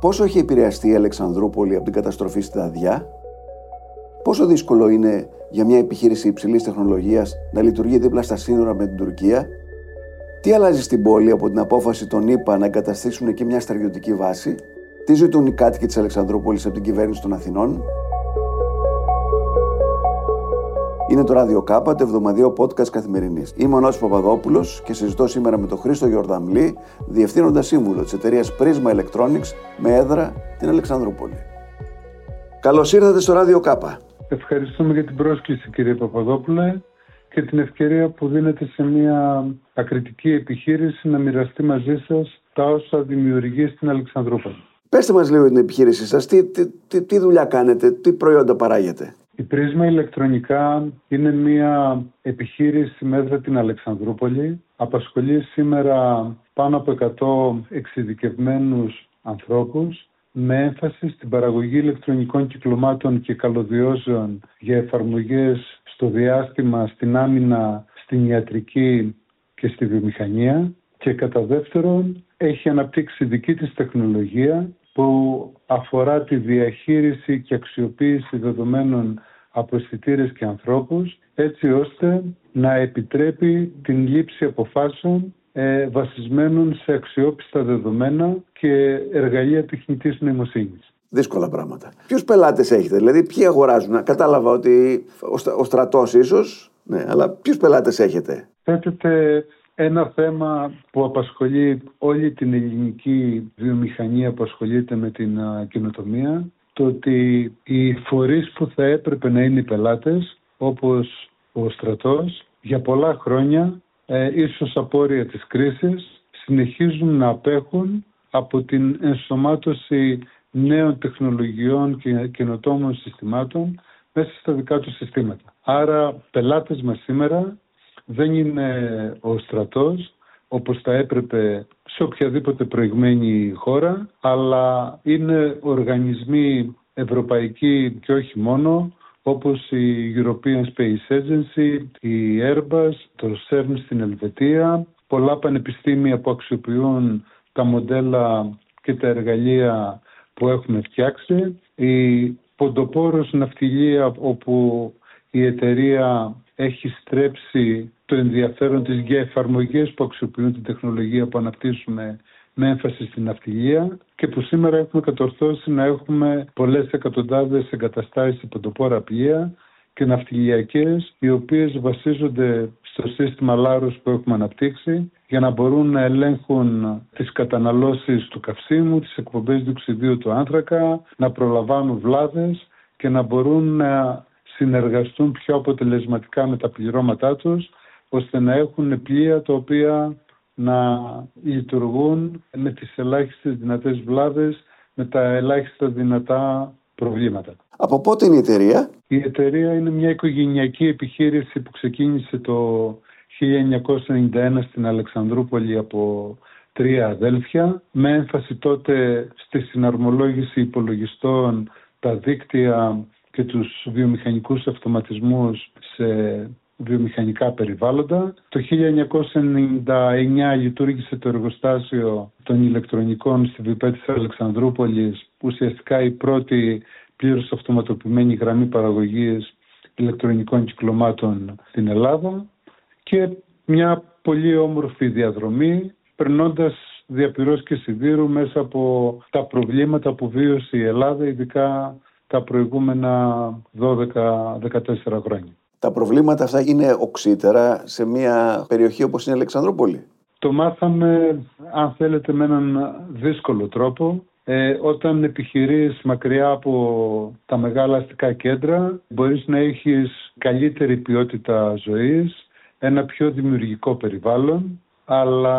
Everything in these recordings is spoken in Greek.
Πόσο έχει επηρεαστεί η Αλεξανδρούπολη από την καταστροφή στην Αδειά, Πόσο δύσκολο είναι για μια επιχείρηση υψηλής τεχνολογίας να λειτουργεί δίπλα στα σύνορα με την Τουρκία, τι αλλάζει στην πόλη από την απόφαση των ΗΠΑ να εγκαταστήσουν εκεί μια στρατιωτική βάση, τι ζητούν οι κάτοικοι της Αλεξανδρούπολης από την κυβέρνηση των Αθηνών, Είναι το Radio Κάπα, το εβδομαδιαίο podcast καθημερινής. Είμαι ο Νόση Παπαδόπουλος και συζητώ σήμερα με τον Χρήστο Γιορδαμλή, διευθύνοντας σύμβουλο της εταιρείας Prisma Electronics με έδρα την Αλεξανδρούπολη. Καλώς ήρθατε στο Radio Κάπα. Ευχαριστούμε για την πρόσκληση κύριε Παπαδόπουλε και την ευκαιρία που δίνετε σε μια ακριτική επιχείρηση να μοιραστεί μαζί σας τα όσα δημιουργεί στην Αλεξανδρούπολη. Πετε μας λίγο την επιχείρησή σας, τι, τι, τι δουλειά κάνετε, τι προϊόντα παράγετε. Η Πρίσμα ηλεκτρονικά είναι μια επιχείρηση μέτρα την Αλεξανδρούπολη. Απασχολεί σήμερα πάνω από 100 εξειδικευμένους ανθρώπους με έμφαση στην παραγωγή ηλεκτρονικών κυκλωμάτων και καλωδιώσεων για εφαρμογές στο διάστημα, στην άμυνα, στην ιατρική και στη βιομηχανία και κατά δεύτερον έχει αναπτύξει δική της τεχνολογία που αφορά τη διαχείριση και αξιοποίηση δεδομένων από αισθητήρε και ανθρώπους έτσι ώστε να επιτρέπει την λήψη αποφάσεων ε, βασισμένων σε αξιόπιστα δεδομένα και εργαλεία τεχνητής νοημοσύνης. Δύσκολα πράγματα. Ποιους πελάτες έχετε, δηλαδή, ποιοι αγοράζουν. Κατάλαβα ότι ο, στρατός ίσως, ναι, αλλά ποιους πελάτες έχετε; Θέτεται ένα θέμα που απασχολεί όλη την ελληνική βιομηχανία που ασχολείται με την κοινοτομία το ότι οι φορείς που θα έπρεπε να είναι οι πελάτες όπως ο στρατός για πολλά χρόνια ε, ίσως απόρρια της κρίσης συνεχίζουν να απέχουν από την ενσωμάτωση νέων τεχνολογιών και καινοτόμων συστημάτων μέσα στα δικά τους συστήματα. Άρα πελάτες μας σήμερα δεν είναι ο στρατός όπως θα έπρεπε σε οποιαδήποτε προηγμένη χώρα, αλλά είναι οργανισμοί ευρωπαϊκοί και όχι μόνο, όπως η European Space Agency, η Airbus, το CERN στην Ελβετία, πολλά πανεπιστήμια που αξιοποιούν τα μοντέλα και τα εργαλεία που έχουμε φτιάξει, η ποντοπόρος ναυτιλία όπου η εταιρεία έχει στρέψει το ενδιαφέρον της για εφαρμογές που αξιοποιούν την τεχνολογία που αναπτύσσουμε με έμφαση στην ναυτιλία και που σήμερα έχουμε κατορθώσει να έχουμε πολλές εκατοντάδες εγκαταστάσεις ποντοπόρα πλοία και ναυτιλιακές οι οποίες βασίζονται στο σύστημα Λάρους που έχουμε αναπτύξει για να μπορούν να ελέγχουν τις καταναλώσεις του καυσίμου, τις εκπομπές διοξιδίου του άνθρακα, να προλαμβάνουν βλάβες και να μπορούν να συνεργαστούν πιο αποτελεσματικά με τα πληρώματά τους ώστε να έχουν πλοία τα οποία να λειτουργούν με τις ελάχιστες δυνατές βλάβες, με τα ελάχιστα δυνατά προβλήματα. Από πότε είναι η εταιρεία; Η εταιρεία είναι μια οικογενειακή επιχείρηση που ξεκίνησε το 1991 στην Αλεξανδρούπολη από τρία αδέλφια με έμφαση τότε στη συναρμολόγηση υπολογιστών, τα δίκτυα και τους βιομηχανικούς αυτοματισμούς σε βιομηχανικά περιβάλλοντα. Το 1999 λειτουργήσε το εργοστάσιο των ηλεκτρονικών στη ΒΠ της Αλεξανδρούπολης, ουσιαστικά η πρώτη πλήρως αυτοματοποιημένη γραμμή παραγωγής ηλεκτρονικών κυκλωμάτων στην Ελλάδα και μια πολύ όμορφη διαδρομή περνώντας διαπυρός και σιδήρου μέσα από τα προβλήματα που βίωσε η Ελλάδα ειδικά τα προηγούμενα 12-14 χρόνια. Τα προβλήματα αυτά είναι οξύτερα σε μια περιοχή όπως είναι η Αλεξανδρούπολη; Το μάθαμε, αν θέλετε, με έναν δύσκολο τρόπο. Ε, όταν επιχειρείς μακριά από τα μεγάλα αστικά κέντρα, μπορείς να έχεις καλύτερη ποιότητα ζωής, ένα πιο δημιουργικό περιβάλλον, αλλά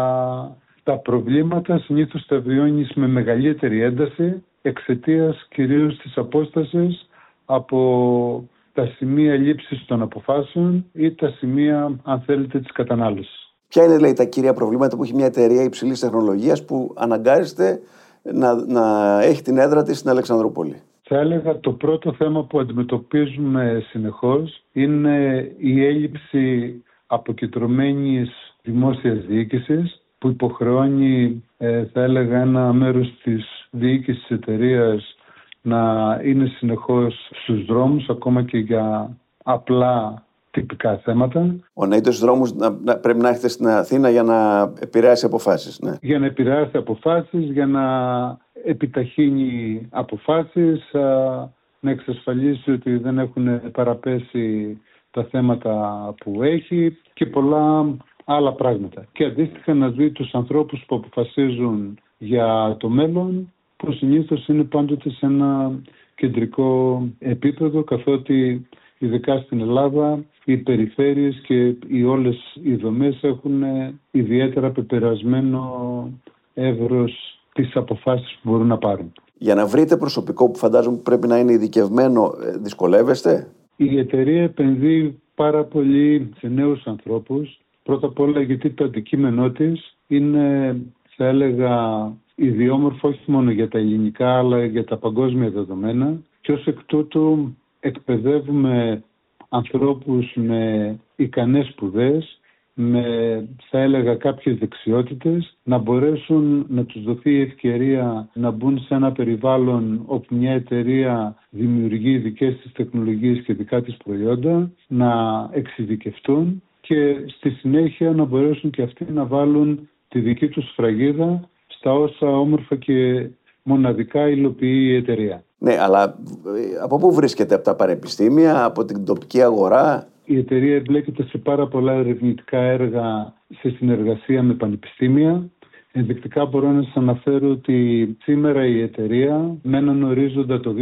τα προβλήματα συνήθως τα βιώνεις με μεγαλύτερη ένταση εξαιτίας κυρίως της απόστασης από τα σημεία λήψης των αποφάσεων ή τα σημεία, αν θέλετε, της κατανάλωσης. Ποια είναι λέει, τα κύρια προβλήματα που έχει μια εταιρεία υψηλής τεχνολογίας που αναγκάζεται να, να έχει την έδρα της στην Αλεξανδρούπολη; Θα έλεγα το πρώτο θέμα που αντιμετωπίζουμε συνεχώς είναι η έλλειψη αποκεντρωμένης δημόσιας διοίκησης που υποχρεώνει, ε, θα έλεγα, ένα μέρος της διοίκησης της εταιρείας να είναι συνεχώς στους δρόμους ακόμα και για απλά τυπικά θέματα. Ο να στους δρόμους να, πρέπει να έρχεται στην Αθήνα για να επηρεάσει αποφάσεις. Ναι. Για να επηρεάσει αποφάσεις, για να επιταχύνει αποφάσεις, να εξασφαλίσει ότι δεν έχουν παραπέσει τα θέματα που έχει και πολλά άλλα πράγματα. Και αντίστοιχα να δει τους ανθρώπους που αποφασίζουν για το μέλλον που συνήθως είναι πάντοτε σε ένα κεντρικό επίπεδο καθότι ειδικά στην Ελλάδα οι περιφέρειες και οι όλες οι δομές έχουν ιδιαίτερα πεπερασμένο εύρος τις αποφάσεις που μπορούν να πάρουν. Για να βρείτε προσωπικό που φαντάζομαι πρέπει να είναι ειδικευμένο, ε, δυσκολεύεστε; Η εταιρεία επενδύει πάρα πολύ σε νέους ανθρώπους. Πρώτα απ' όλα γιατί το αντικείμενό της είναι, θα έλεγα, ιδιόμορφο όχι μόνο για τα ελληνικά αλλά για τα παγκόσμια δεδομένα. Και ως εκ τούτου εκπαιδεύουμε ανθρώπους με ικανές σπουδές, με θα έλεγα κάποιες δεξιότητες, να μπορέσουν να τους δοθεί η ευκαιρία να μπουν σε ένα περιβάλλον όπου μια εταιρεία δημιουργεί δικές της τεχνολογίες και δικά της προϊόντα, να εξειδικευτούν και στη συνέχεια να μπορέσουν και αυτοί να βάλουν τη δική τους φραγίδα στα όσα όμορφα και μοναδικά υλοποιεί η εταιρεία. Ναι, αλλά ε, από πού βρίσκεται από τα πανεπιστήμια, από την τοπική αγορά; Η εταιρεία εμπλέκεται σε πάρα πολλά ερευνητικά έργα σε συνεργασία με πανεπιστήμια. Ενδεικτικά μπορώ να σας αναφέρω ότι σήμερα η εταιρεία με έναν ορίζοντα το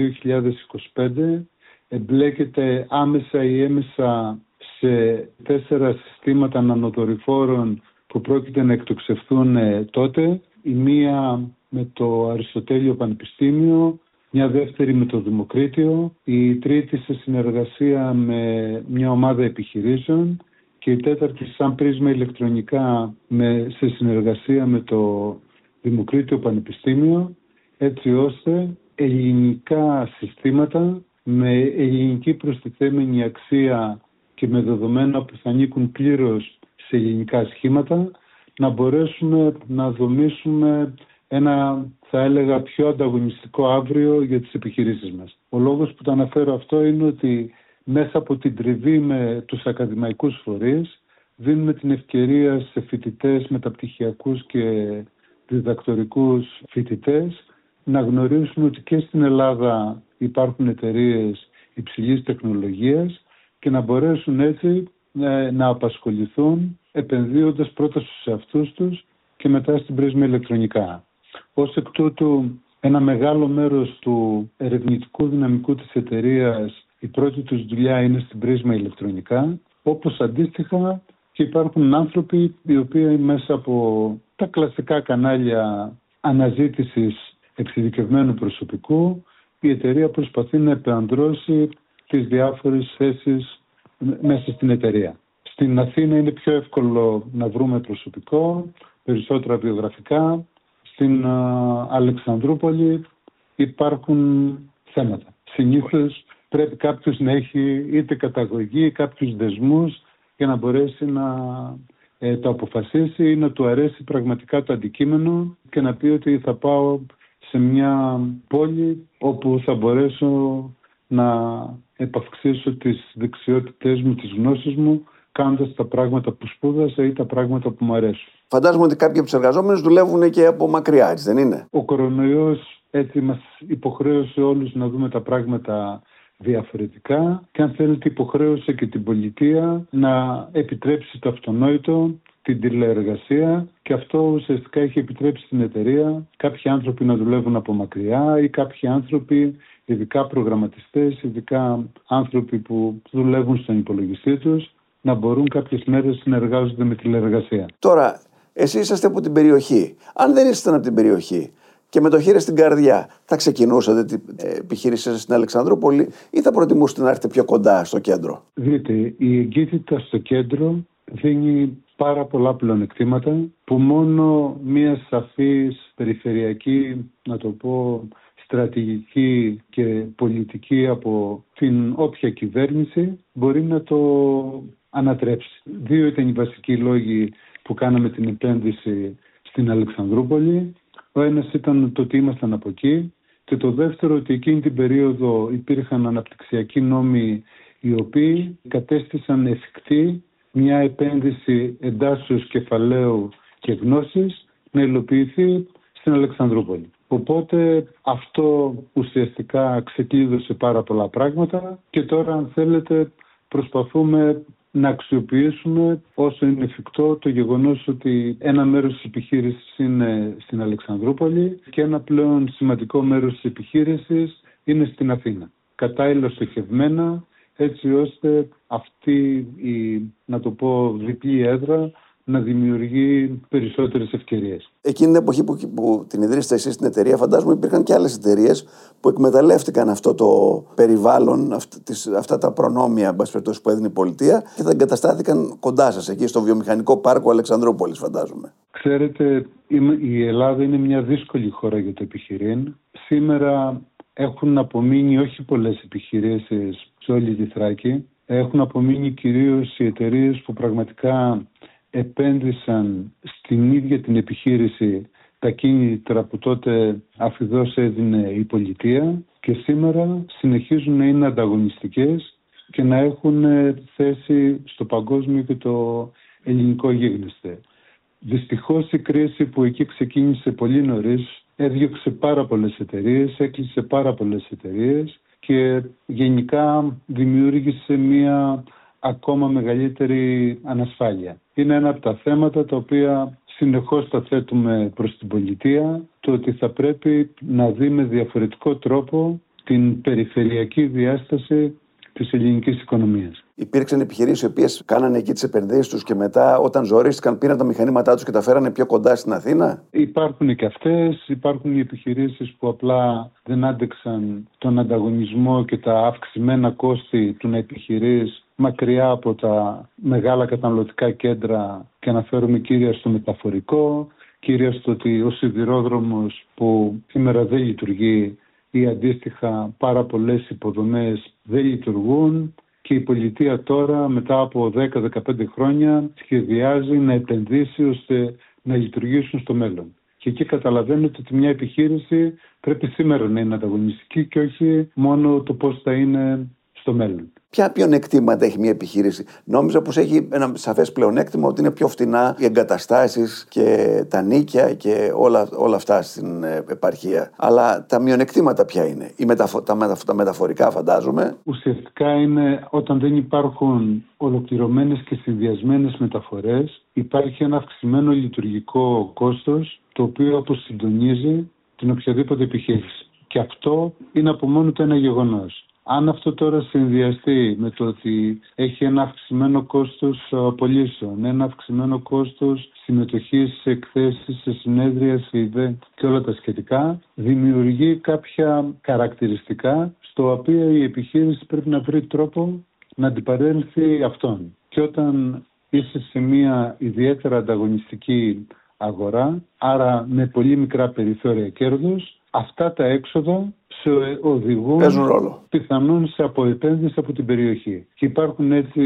2025 εμπλέκεται άμεσα ή έμεσα σε τέσσερα συστήματα νανοδορυφόρων που πρόκειται να εκτοξευθούν ε, τότε. Η μία με το Αριστοτέλειο Πανεπιστήμιο, μια δεύτερη με το Δημοκρίτιο, η τρίτη σε συνεργασία με μια ομάδα επιχειρήσεων και η τέταρτη σαν πρίσμα ηλεκτρονικά με, σε συνεργασία με το Δημοκρίτιο Πανεπιστήμιο έτσι ώστε ελληνικά συστήματα με ελληνική προστιθέμενη αξία και με δεδομένα που θα ανήκουν πλήρως σε ελληνικά σχήματα να μπορέσουμε να δομήσουμε ένα θα έλεγα πιο ανταγωνιστικό αύριο για τις επιχειρήσεις μας. Ο λόγος που το αναφέρω αυτό είναι ότι μέσα από την τριβή με τους ακαδημαϊκούς φορείς δίνουμε την ευκαιρία σε φοιτητές μεταπτυχιακούς και διδακτορικούς φοιτητές να γνωρίσουν ότι και στην Ελλάδα υπάρχουν εταιρείες υψηλής τεχνολογίας και να μπορέσουν έτσι ε, να απασχοληθούν επενδύοντας πρώτα στους εαυτούς τους και μετά στην πρίσμα ηλεκτρονικά. Ως εκ τούτου ένα μεγάλο μέρος του ερευνητικού δυναμικού της εταιρείας η πρώτη τους δουλειά είναι στην πρίσμα ηλεκτρονικά, όπως αντίστοιχα και υπάρχουν άνθρωποι οι οποίοι μέσα από τα κλασικά κανάλια αναζήτησης εξειδικευμένου προσωπικού η εταιρεία προσπαθεί να επεαντρώσει τις διάφορες θέσεις μέσα στην εταιρεία. Στην Αθήνα είναι πιο εύκολο να βρούμε προσωπικό, περισσότερα βιογραφικά, στην Αλεξανδρούπολη υπάρχουν θέματα. Συνήθως πρέπει κάποιος να έχει είτε καταγωγή ή κάποιους δεσμούς για να μπορέσει να ε, το αποφασίσει ή να του αρέσει πραγματικά το αντικείμενο και να πει ότι θα πάω σε μια πόλη όπου θα μπορέσω να επαυξήσω τις δεξιότητές μου, τις γνώσεις μου κάνοντας τα πράγματα που σπούδασα ή τα πράγματα που μου αρέσουν. Φαντάζομαι ότι κάποιοι από τους εργαζόμενους δουλεύουν και από μακριά, έτσι δεν είναι; Ο κορονοϊός έτσι μας υποχρέωσε όλους να δούμε τα πράγματα διαφορετικά και αν θέλετε υποχρέωσε και την πολιτεία να επιτρέψει το αυτονόητο, την τηλεεργασία και αυτό ουσιαστικά έχει επιτρέψει στην εταιρεία κάποιοι άνθρωποι να δουλεύουν από μακριά ή κάποιοι άνθρωποι, ειδικά προγραμματιστές, ειδικά άνθρωποι που δουλεύουν στον υπολογιστή τους, να μπορούν κάποιες μέρες να εργάζονται με τηλεεργασία. Τώρα, εσείς είσαστε από την περιοχή. Αν δεν ήσασταν από την περιοχή και με το χέρι στην καρδιά, θα ξεκινούσατε την επιχείρησή σας στην Αλεξανδρούπολη ή θα προτιμούσατε να έρθετε πιο κοντά στο κέντρο; Δείτε, η εγκύτητα στο κέντρο δίνει πάρα πολλά πλεονεκτήματα που μόνο μία σαφής περιφερειακή, να το πω, στρατηγική και πολιτική από την όποια κυβέρνηση μπορεί να το ανατρέψει. Δύο ήταν οι βασικοί λόγοι που κάναμε την επένδυση στην Αλεξανδρούπολη. Ο ένας ήταν το ότι ήμασταν από εκεί και το δεύτερο ότι εκείνη την περίοδο υπήρχαν αναπτυξιακοί νόμοι οι οποίοι κατέστησαν εφικτή μια επένδυση εντάσσεως κεφαλαίου και γνώσης να υλοποιηθεί στην Αλεξανδρούπολη. Οπότε αυτό ουσιαστικά ξεκλείδωσε πάρα πολλά πράγματα και τώρα αν θέλετε προσπαθούμε να αξιοποιήσουμε όσο είναι εφικτό το γεγονός ότι ένα μέρος της επιχείρησης είναι στην Αλεξανδρούπολη και ένα πλέον σημαντικό μέρος της επιχείρησης είναι στην Αθήνα. Κατάλληλα στοχευμένα έτσι ώστε αυτή η, να το πω, διπλή έδρα να δημιουργεί περισσότερες ευκαιρίες. Εκείνη την εποχή που, που την ιδρύσατε εσείς στην εταιρεία, φαντάζομαι υπήρχαν και άλλες εταιρείες που εκμεταλλεύτηκαν αυτό το περιβάλλον, αυτά τα προνόμια που έδινε η πολιτεία και θα εγκαταστάθηκαν κοντά σας, εκεί στο βιομηχανικό πάρκο Αλεξανδρούπολης, φαντάζομαι. Ξέρετε, η Ελλάδα είναι μια δύσκολη χώρα για το επιχειρήν. Σήμερα έχουν απομείνει όχι πολλές επιχειρήσεις σε όλη τη Θράκη. Έχουν απομείνει κυρίως οι εταιρείες που πραγματικά επένδυσαν στην ίδια την επιχείρηση τα κίνητρα που τότε αφιδώς έδινε η πολιτεία και σήμερα συνεχίζουν να είναι ανταγωνιστικές και να έχουν θέση στο παγκόσμιο και το ελληνικό γίγνεσθε. Δυστυχώς η κρίση που εκεί ξεκίνησε πολύ νωρίς έδιωξε πάρα πολλές εταιρείες, έκλεισε πάρα πολλές εταιρείες και γενικά δημιούργησε μία ακόμα μεγαλύτερη ανασφάλεια. Είναι ένα από τα θέματα τα οποία συνεχώς τα θέτουμε προς την πολιτεία, το ότι θα πρέπει να δει με διαφορετικό τρόπο την περιφερειακή διάσταση της ελληνικής οικονομίας. Υπήρξαν επιχειρήσεις οι οποίες κάνανε εκεί τις επενδύσεις τους και μετά, όταν ζορίστηκαν, πήραν τα μηχανήματά τους και τα φέρανε πιο κοντά στην Αθήνα; Υπάρχουν και αυτές. Υπάρχουν οι επιχειρήσεις που απλά δεν άντεξαν τον ανταγωνισμό και τα αυξημένα κόστη του να επιχειρείς μακριά από τα μεγάλα καταναλωτικά κέντρα και αναφέρομαι κύρια στο μεταφορικό, κύρια στο ότι ο σιδηρόδρομος που σήμερα δεν λειτουργεί ή αντίστοιχα πάρα πολλές υποδομές δεν λειτουργούν και η πολιτεία τώρα μετά από 10-15 χρόνια σχεδιάζει να επενδύσει ώστε να λειτουργήσουν στο μέλλον. Και εκεί καταλαβαίνετε ότι μια επιχείρηση πρέπει σήμερα να είναι ανταγωνιστική και όχι μόνο το πώς θα είναι στο μέλλον. Ποια πλεονεκτήματα έχει μια επιχείρηση; Νόμιζα πως έχει ένα σαφές πλεονέκτημα ότι είναι πιο φτηνά οι εγκαταστάσεις και τα νίκια και όλα, όλα αυτά στην ε, επαρχία. Αλλά τα μειονεκτήματα ποια είναι; Οι μεταφο- τα, μεταφο- τα μεταφορικά, φαντάζομαι. Ουσιαστικά είναι όταν δεν υπάρχουν ολοκληρωμένες και συνδυασμένες μεταφορές, υπάρχει ένα αυξημένο λειτουργικό κόστος το οποίο αποσυντονίζει την οποιαδήποτε επιχείρηση. Και αυτό είναι από μόνο το ένα γεγονός. Αν αυτό τώρα συνδυαστεί με το ότι έχει ένα αυξημένο κόστος απολύσεων, ένα αυξημένο κόστος συμμετοχής σε εκθέσεις, σε συνέδρια, σε event και όλα τα σχετικά, δημιουργεί κάποια χαρακτηριστικά στο οποίο η επιχείρηση πρέπει να βρει τρόπο να αντιπαρέλθει αυτόν. Και όταν είσαι σε μια ιδιαίτερα ανταγωνιστική αγορά, άρα με πολύ μικρά περιθώρια κέρδους, αυτά τα έξοδα σε οδηγούν πιθανόν σε αποεπένδυση από την περιοχή. Και υπάρχουν έτσι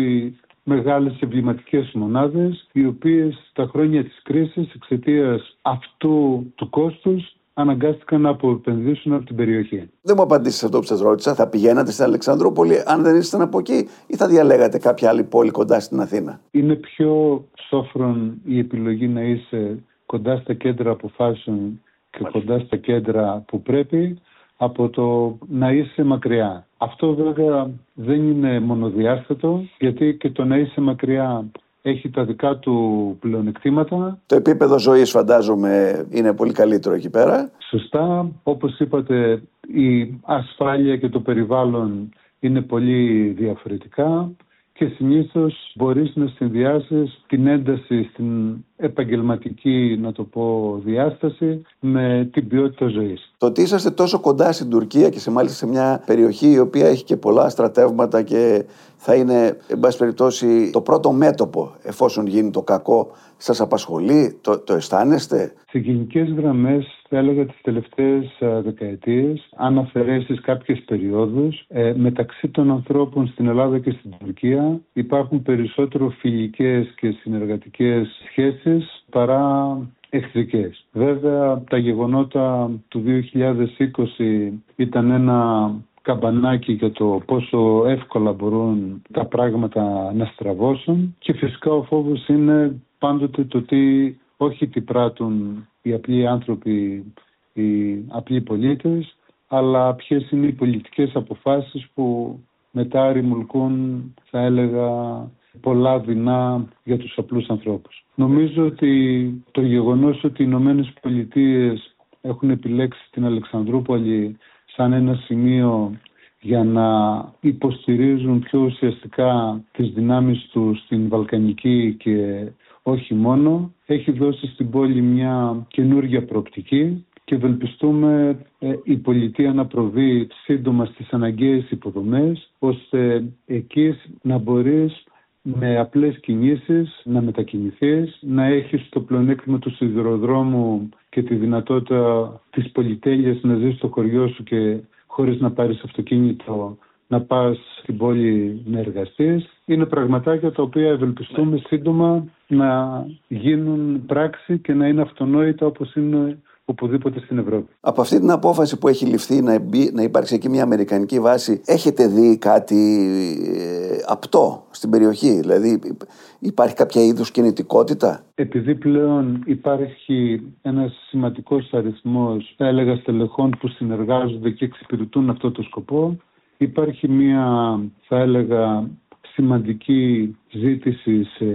μεγάλες εμβληματικές μονάδες οι οποίες στα χρόνια της κρίσης εξαιτίας αυτού του κόστους αναγκάστηκαν να αποεπενδύσουν από την περιοχή. Δεν μου απαντήσει αυτό που σας ρώτησα. Θα πηγαίνατε στην Αλεξανδρούπολη; Αν δεν ήσασταν από εκεί, ή θα διαλέγατε κάποια άλλη πόλη κοντά στην Αθήνα; Είναι πιο σόφρον η επιλογή να είσαι κοντά στα κέντρα αποφάσεων και κοντά στα κέντρα που πρέπει από το να είσαι μακριά. Αυτό βέβαια δεν είναι μονοδιάστατο γιατί και το να είσαι μακριά έχει τα δικά του πλεονεκτήματα. Το επίπεδο ζωής φαντάζομαι είναι πολύ καλύτερο εκεί πέρα. Σωστά. Όπως είπατε η ασφάλεια και το περιβάλλον είναι πολύ διαφορετικά και συνήθως μπορείς να συνδυάσεις την ένταση στην επαγγελματική, να το πω, διάσταση με την ποιότητα ζωής. Το ότι είσαστε τόσο κοντά στην Τουρκία και σε μάλιστα σε μια περιοχή η οποία έχει και πολλά στρατεύματα και θα είναι, εν πάση περιπτώσει, το πρώτο μέτωπο εφόσον γίνει το κακό, σας απασχολεί, το, το αισθάνεστε; Σε γενικές γραμμές θα έλεγα τις τελευταίες δεκαετίες, αν αφαιρέσεις κάποιες περιόδους, ε, μεταξύ των ανθρώπων στην Ελλάδα και στην Τουρκία υπάρχουν περισσότερο φιλικές και συνεργατικές σχέσεις παρά εχθρικές. Βέβαια τα γεγονότα του 2020 ήταν ένα καμπανάκι για το πόσο εύκολα μπορούν τα πράγματα να στραβώσουν και φυσικά ο φόβος είναι πάντοτε το τι όχι τι πράττουν οι απλοί άνθρωποι, οι απλοί πολίτες, αλλά ποιες είναι οι πολιτικές αποφάσεις που μετά ρημουλκούν, θα έλεγα, πολλά δεινά για τους απλούς ανθρώπους. Νομίζω ότι το γεγονός ότι οι Ηνωμένες Πολιτείες έχουν επιλέξει την Αλεξανδρούπολη σαν ένα σημείο για να υποστηρίζουν πιο ουσιαστικά τις δυνάμεις τους στην Βαλκανική και όχι μόνο, έχει δώσει στην πόλη μια καινούργια προοπτική και ευελπιστούμε ε, η πολιτεία να προβεί σύντομα στις αναγκαίες υποδομές ώστε εκεί να μπορείς με απλές κινήσεις να μετακινηθείς, να έχεις το πλεονέκτημα του σιδηροδρόμου και τη δυνατότητα της πολυτέλειας να ζεις στο χωριό σου και χωρίς να πάρεις αυτοκίνητο να πας στην πόλη να εργαστείς. Είναι πραγματάκια τα οποία ευελπιστούμε σύντομα να γίνουν πράξη και να είναι αυτονόητα όπως είναι οπουδήποτε στην Ευρώπη. Από αυτή την απόφαση που έχει ληφθεί να, να υπάρξει εκεί μια αμερικανική βάση, έχετε δει κάτι ε, απτό στην περιοχή, δηλαδή υπάρχει κάποια είδους κινητικότητα; Επειδή πλέον υπάρχει ένας σημαντικός αριθμός, θα έλεγα, στελεχών που συνεργάζονται και εξυπηρετούν αυτό το σκοπό, υπάρχει μια, θα έλεγα, σημαντική ζήτηση σε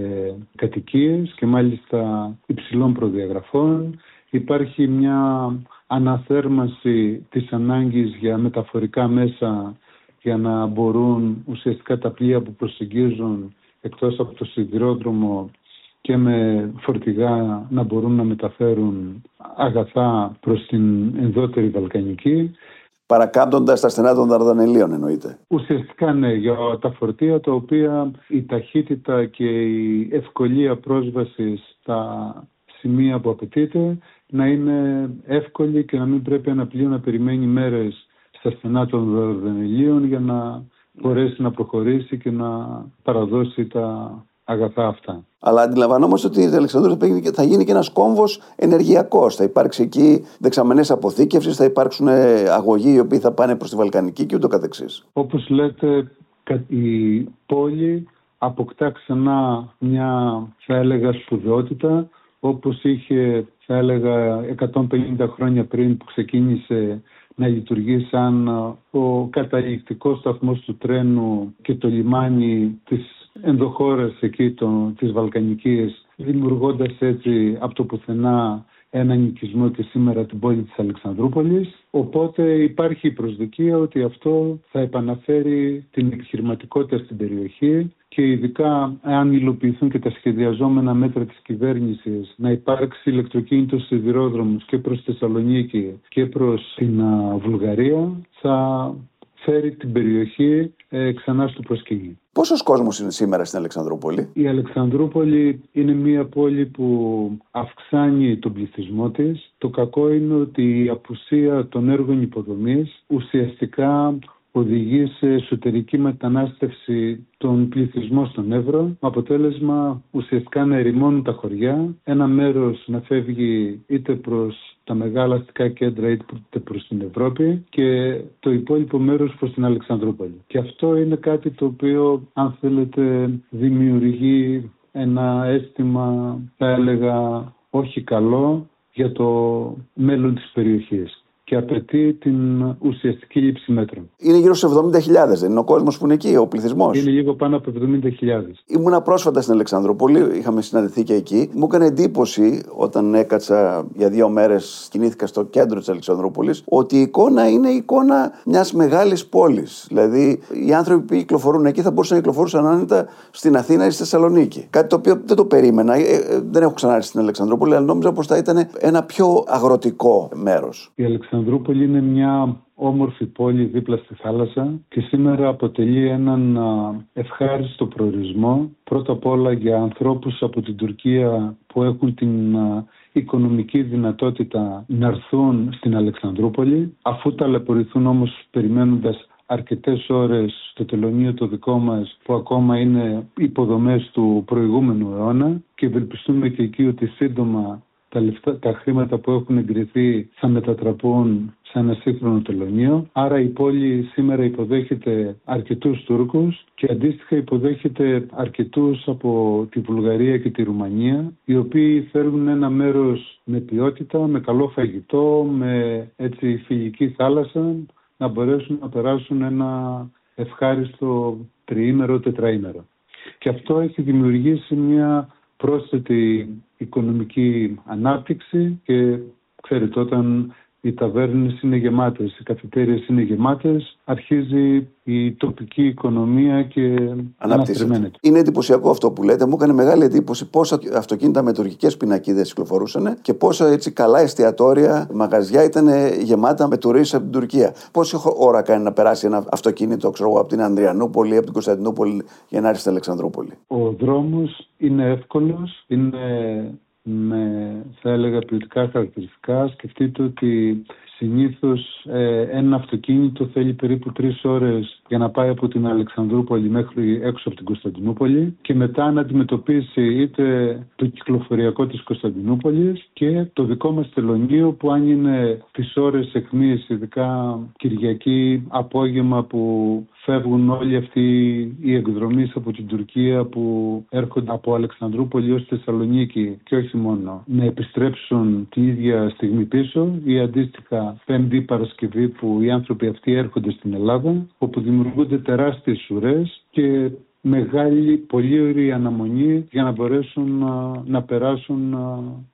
κατοικίες και μάλιστα υψηλών προδιαγραφών υπάρχει μια αναθέρμανση της ανάγκης για μεταφορικά μέσα για να μπορούν ουσιαστικά τα πλοία που προσεγγίζουν εκτός από το σιδηρόδρομο και με φορτηγά να μπορούν να μεταφέρουν αγαθά προς την ενδότερη Βαλκανική. Παρακάμπτοντας τα στενά των Δαρδανελίων εννοείται. Ουσιαστικά ναι, για τα φορτία τα οποία η ταχύτητα και η ευκολία πρόσβασης στα σημεία που απαιτείται να είναι εύκολη και να μην πρέπει ένα πλοίο να περιμένει μέρες στα στενά των Δαρδανελίων για να μπορέσει να προχωρήσει και να παραδώσει τα αγαθά αυτά. Αλλά αντιλαμβανόμαστε ότι η Αλεξανδρού θα γίνει και ένας κόμβος ενεργειακός. Θα υπάρξει εκεί δεξαμενές αποθήκευσης, θα υπάρξουν αγωγοί οι οποίοι θα πάνε προς τη Βαλκανική και ούτω καθεξής. Όπως λέτε, η πόλη αποκτά ξανά μια, θα έλεγα, σπουδαιότητα όπως είχε θα έλεγα 150 χρόνια πριν που ξεκίνησε να λειτουργεί σαν ο καταληκτικός σταθμός του τρένου και το λιμάνι της ενδοχώρας εκεί το, της Βαλκανικής δημιουργώντας έτσι από το πουθενά ένα νοικισμό και σήμερα την πόλη της Αλεξανδρούπολης. Οπότε υπάρχει η προσδοκία ότι αυτό θα επαναφέρει την επιχειρηματικότητα στην περιοχή και ειδικά αν υλοποιηθούν και τα σχεδιαζόμενα μέτρα της κυβέρνησης να υπάρξει ηλεκτροκίνητος σιδηρόδρομος και προς Θεσσαλονίκη και προς την Βουλγαρία θα φέρει την περιοχή ε, ξανά στο προσκήνιο. Πόσος κόσμος είναι σήμερα στην Αλεξανδρούπολη; Η Αλεξανδρούπολη είναι μια πόλη που αυξάνει τον πληθυσμό της. Το κακό είναι ότι η απουσία των έργων υποδομής ουσιαστικά οδηγεί σε εσωτερική μετανάστευση των πληθυσμών στον Εύρο, αποτέλεσμα ουσιαστικά να ερημώνουν τα χωριά, ένα μέρος να φεύγει είτε προς τα μεγάλα αστικά κέντρα είτε προς την Ευρώπη και το υπόλοιπο μέρος προς την Αλεξανδρούπολη. Και αυτό είναι κάτι το οποίο, αν θέλετε, δημιουργεί ένα αίσθημα, θα έλεγα, όχι καλό για το μέλλον της περιοχής και απαιτεί την ουσιαστική λήψη μέτρων. Είναι γύρω στους 70.000, δεν είναι ο κόσμος που είναι εκεί, ο πληθυσμός; Είναι λίγο πάνω από 70.000. Ήμουνα πρόσφατα στην Αλεξανδρούπολη, είχαμε συναντηθεί και εκεί. Μου έκανε εντύπωση όταν έκατσα για δύο μέρες, κινήθηκα στο κέντρο της Αλεξανδρούπολης, ότι η εικόνα είναι η εικόνα μιας μεγάλης πόλης. Δηλαδή, οι άνθρωποι που κυκλοφορούν εκεί θα μπορούσαν να κυκλοφορούσαν άνετα στην Αθήνα ή στη Θεσσαλονίκη. Κάτι το οποίο δεν το περίμενα. Ε, ε, δεν έχω ξανάρθει στην Αλεξανδρούπολη, αλλά νόμιζα πως θα ήταν ένα πιο αγροτικό μέρος. Η Αλεξανδρούπολη είναι μια όμορφη πόλη δίπλα στη θάλασσα και σήμερα αποτελεί έναν ευχάριστο προορισμό πρώτα απ' όλα για ανθρώπους από την Τουρκία που έχουν την οικονομική δυνατότητα να έρθουν στην Αλεξανδρούπολη. Αφού ταλαιπωρηθούν όμως περιμένοντας αρκετές ώρες στο τελωνίο το δικό μας που ακόμα είναι υποδομές του προηγούμενου αιώνα και ευελπιστούμε και εκεί ότι σύντομα τα, λεφτά, τα χρήματα που έχουν εγκριθεί θα μετατραπούν σε ένα σύγχρονο τελωνίο. Άρα η πόλη σήμερα υποδέχεται αρκετούς Τούρκους και αντίστοιχα υποδέχεται αρκετούς από τη Βουλγαρία και τη Ρουμανία οι οποίοι θέλουν ένα μέρος με ποιότητα, με καλό φαγητό, με έτσι φιλική θάλασσα να μπορέσουν να περάσουν ένα ευχάριστο τριήμερο, τετραήμερο. Και αυτό έχει δημιουργήσει μια πρόσθετη οικονομική ανάπτυξη και ξέρετε όταν οι ταβέρνες είναι γεμάτες, οι καφετέριες είναι γεμάτες, αρχίζει η τοπική οικονομία και αναπτύσσεται. Είναι εντυπωσιακό αυτό που λέτε. Μου έκανε μεγάλη εντύπωση πόσα αυτοκίνητα με τουρκικές πινακίδες κυκλοφορούσαν και πόσα έτσι καλά εστιατόρια, μαγαζιά ήταν γεμάτα με τουρίστες από την Τουρκία. Πόση ώρα κάνει να περάσει ένα αυτοκίνητο ξέρω, από την Ανδριανούπολη, από την Κωνσταντινούπολη για να έρθει στην Αλεξανδρούπολη; Ο δρόμος είναι εύκολος, είναι με θα έλεγα ποιοτικά χαρακτηριστικά. Σκεφτείτε ότι συνήθως ε, ένα αυτοκίνητο θέλει περίπου τρεις ώρες για να πάει από την Αλεξανδρούπολη μέχρι έξω από την Κωνσταντινούπολη και μετά να αντιμετωπίσει είτε το κυκλοφοριακό της Κωνσταντινούπολης και το δικό μας τελωνίο που αν είναι τις ώρες εχμής, ειδικά Κυριακή απόγευμα που φεύγουν όλοι αυτοί οι εκδρομείς από την Τουρκία που έρχονται από Αλεξανδρούπολη ως Θεσσαλονίκη και όχι μόνο να επιστρέψουν την ίδια στιγμή πίσω ή αντίστοιχα Πέμπτη Παρασκευή που οι άνθρωποι αυτοί έρχονται στην Ελλάδα όπου δημιουργούνται τεράστιες ουρές και μεγάλη, πολύ ωραία αναμονή για να μπορέσουν να, να περάσουν.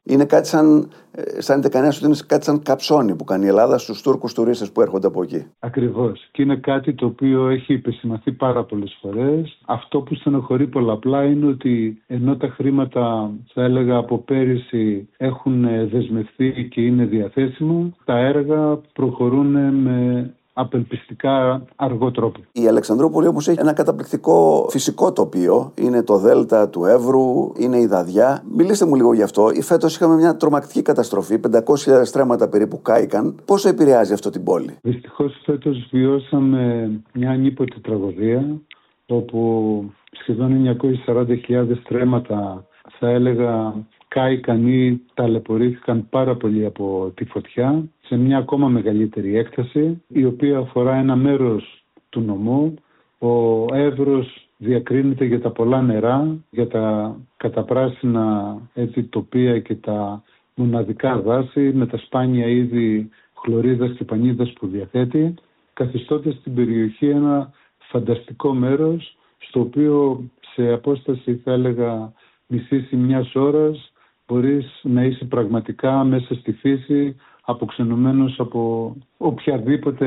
Είναι κάτι σαν, ε, αισθάνεται κανένας ότι είναι κάτι σαν καψόνι που κάνει η Ελλάδα στους Τούρκους τουρίστες που έρχονται από εκεί. Ακριβώς. Και είναι κάτι το οποίο έχει υπεσημαθεί πάρα πολλές φορές. Αυτό που στενοχωρεί πολλαπλά είναι ότι ενώ τα χρήματα, θα έλεγα από πέρυσι, έχουν δεσμευθεί και είναι διαθέσιμα, τα έργα προχωρούν με απελπιστικά αργό τρόπο. Η Αλεξανδρούπολη όμως έχει ένα καταπληκτικό φυσικό τοπίο. Είναι το δέλτα του Εύρου, είναι η Δαδιά. Μιλήστε μου λίγο γι' αυτό. Φέτος είχαμε μια τρομακτική καταστροφή. 500.000 στρέμματα περίπου κάηκαν. Πόσο επηρεάζει αυτό την πόλη; Δυστυχώς φέτος βιώσαμε μια ανίποτη τραγωδία όπου σχεδόν 940.000 στρέμματα θα έλεγα κάηκαν ή ταλαιπωρήθηκαν πάρα πολύ από τη φωτιά σε μια ακόμα μεγαλύτερη έκταση η οποία αφορά ένα μέρος του νομού. Ο Εύρος διακρίνεται για τα πολλά νερά, για τα καταπράσινα έτσι, τοπία και τα μοναδικά δάση με τα σπάνια είδη χλωρίδας και πανίδας που διαθέτει καθιστώντας την περιοχή ένα φανταστικό μέρος στο οποίο σε απόσταση θα έλεγα μισή μιας ώρας μπορείς να είσαι πραγματικά μέσα στη φύση αποξενωμένος από οποιαδήποτε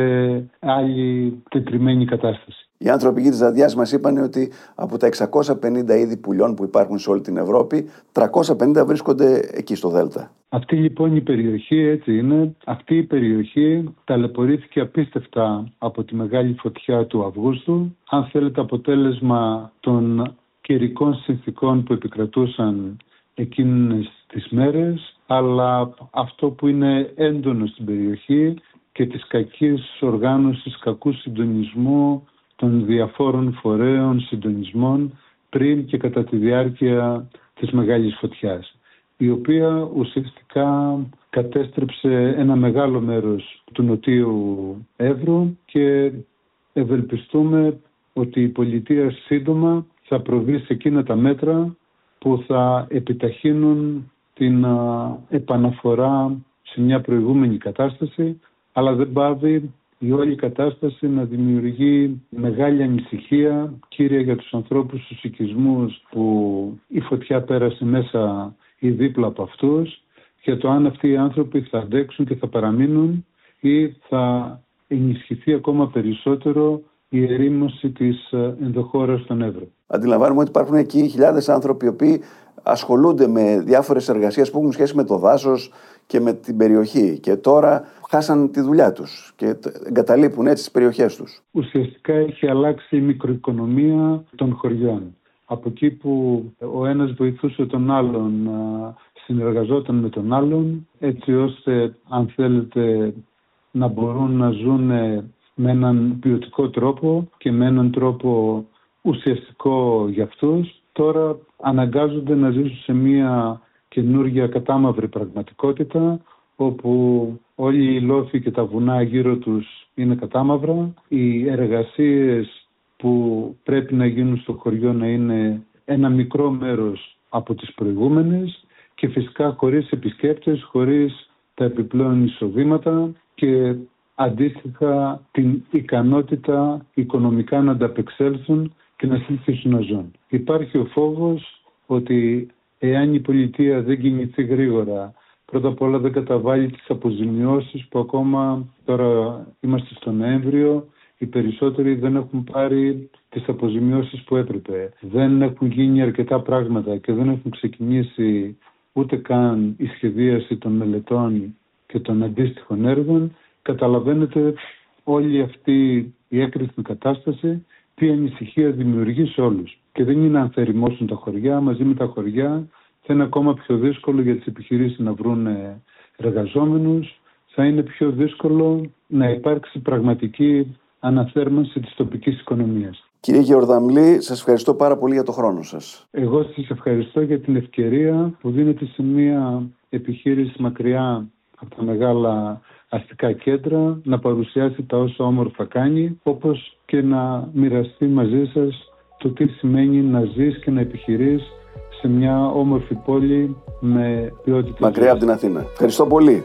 άλλη τετριμένη κατάσταση. Οι άνθρωποι της Δαδιάς μας είπαν ότι από τα 650 είδη πουλιών που υπάρχουν σε όλη την Ευρώπη, 350 βρίσκονται εκεί στο Δέλτα. Αυτή λοιπόν η περιοχή έτσι είναι. Αυτή η περιοχή ταλαιπωρήθηκε απίστευτα από τη μεγάλη φωτιά του Αυγούστου. Αν θέλετε αποτέλεσμα των καιρικών συνθήκων που επικρατούσαν εκείνες τις μέρες, αλλά αυτό που είναι έντονο στην περιοχή και της κακής οργάνωσης, κακού συντονισμού των διαφόρων φορέων συντονισμών πριν και κατά τη διάρκεια της μεγάλης φωτιάς η οποία ουσιαστικά κατέστρεψε ένα μεγάλο μέρος του νοτίου Εύρου και ευελπιστούμε ότι η πολιτεία σύντομα θα προβεί σε εκείνα τα μέτρα που θα επιταχύνουν την επαναφορά σε μια προηγούμενη κατάσταση, αλλά δεν πάβει η όλη κατάσταση να δημιουργεί μεγάλη ανησυχία, κύρια για τους ανθρώπους στους οικισμούς που η φωτιά πέρασε μέσα ή δίπλα από αυτούς, για το αν αυτοί οι άνθρωποι θα αντέξουν και θα παραμείνουν ή θα ενισχυθεί ακόμα περισσότερο η ερήμωση της ε, ενδοχώρας των Εύρω. Αντιλαμβάνουμε ότι υπάρχουν εκεί χιλιάδες άνθρωποι οι οποίοι ασχολούνται με διάφορες εργασίες που έχουν σχέση με το δάσος και με την περιοχή και τώρα χάσαν τη δουλειά τους και εγκαταλείπουν έτσι τις περιοχές τους. Ουσιαστικά έχει αλλάξει η μικροοικονομία των χωριών. Από εκεί που ο ένας βοηθούσε τον άλλον, συνεργαζόταν με τον άλλον, έτσι ώστε αν θέλετε να μπορούν να ζουν με έναν ποιοτικό τρόπο και με έναν τρόπο ουσιαστικό για αυτούς, τώρα αναγκάζονται να ζήσουν σε μια καινούργια κατάμαυρη πραγματικότητα όπου όλοι οι λόφοι και τα βουνά γύρω τους είναι κατάμαυρα. Οι εργασίες που πρέπει να γίνουν στο χωριό να είναι ένα μικρό μέρος από τις προηγούμενες και φυσικά χωρίς επισκέπτες, χωρίς τα επιπλέον εισοδήματα και αντίστοιχα την ικανότητα οικονομικά να ανταπεξέλθουν και να συνεχίσουν να ζουν. Υπάρχει ο φόβος ότι εάν η πολιτεία δεν κινηθεί γρήγορα, πρώτα απ' όλα δεν καταβάλει τις αποζημιώσεις που ακόμα τώρα είμαστε στο Νοέμβριο, οι περισσότεροι δεν έχουν πάρει τις αποζημιώσεις που έπρεπε. Δεν έχουν γίνει αρκετά πράγματα και δεν έχουν ξεκινήσει ούτε καν η σχεδίαση των μελετών και των αντίστοιχων έργων. Καταλαβαίνετε όλη αυτή η έκρηθμη κατάσταση τι ανησυχία δημιουργεί σε όλους. Και δεν είναι αν θερημώσουν τα χωριά, μαζί με τα χωριά θα είναι ακόμα πιο δύσκολο για τις επιχειρήσεις να βρουν εργαζόμενους, θα είναι πιο δύσκολο να υπάρξει πραγματική αναθέρμανση της τοπικής οικονομίας. Κύριε Γεωργαμλή, σας ευχαριστώ πάρα πολύ για το χρόνο σας. Εγώ σας ευχαριστώ για την ευκαιρία που δίνετε σε μια επιχείρηση μακριά από τα μεγάλα αστικά κέντρα να παρουσιάσει τα όσα όμορφα κάνει όπως και να μοιραστεί μαζί σας το τι σημαίνει να ζεις και να επιχειρείς σε μια όμορφη πόλη με ποιότητα. Μακριά από την Αθήνα. Ευχαριστώ πολύ.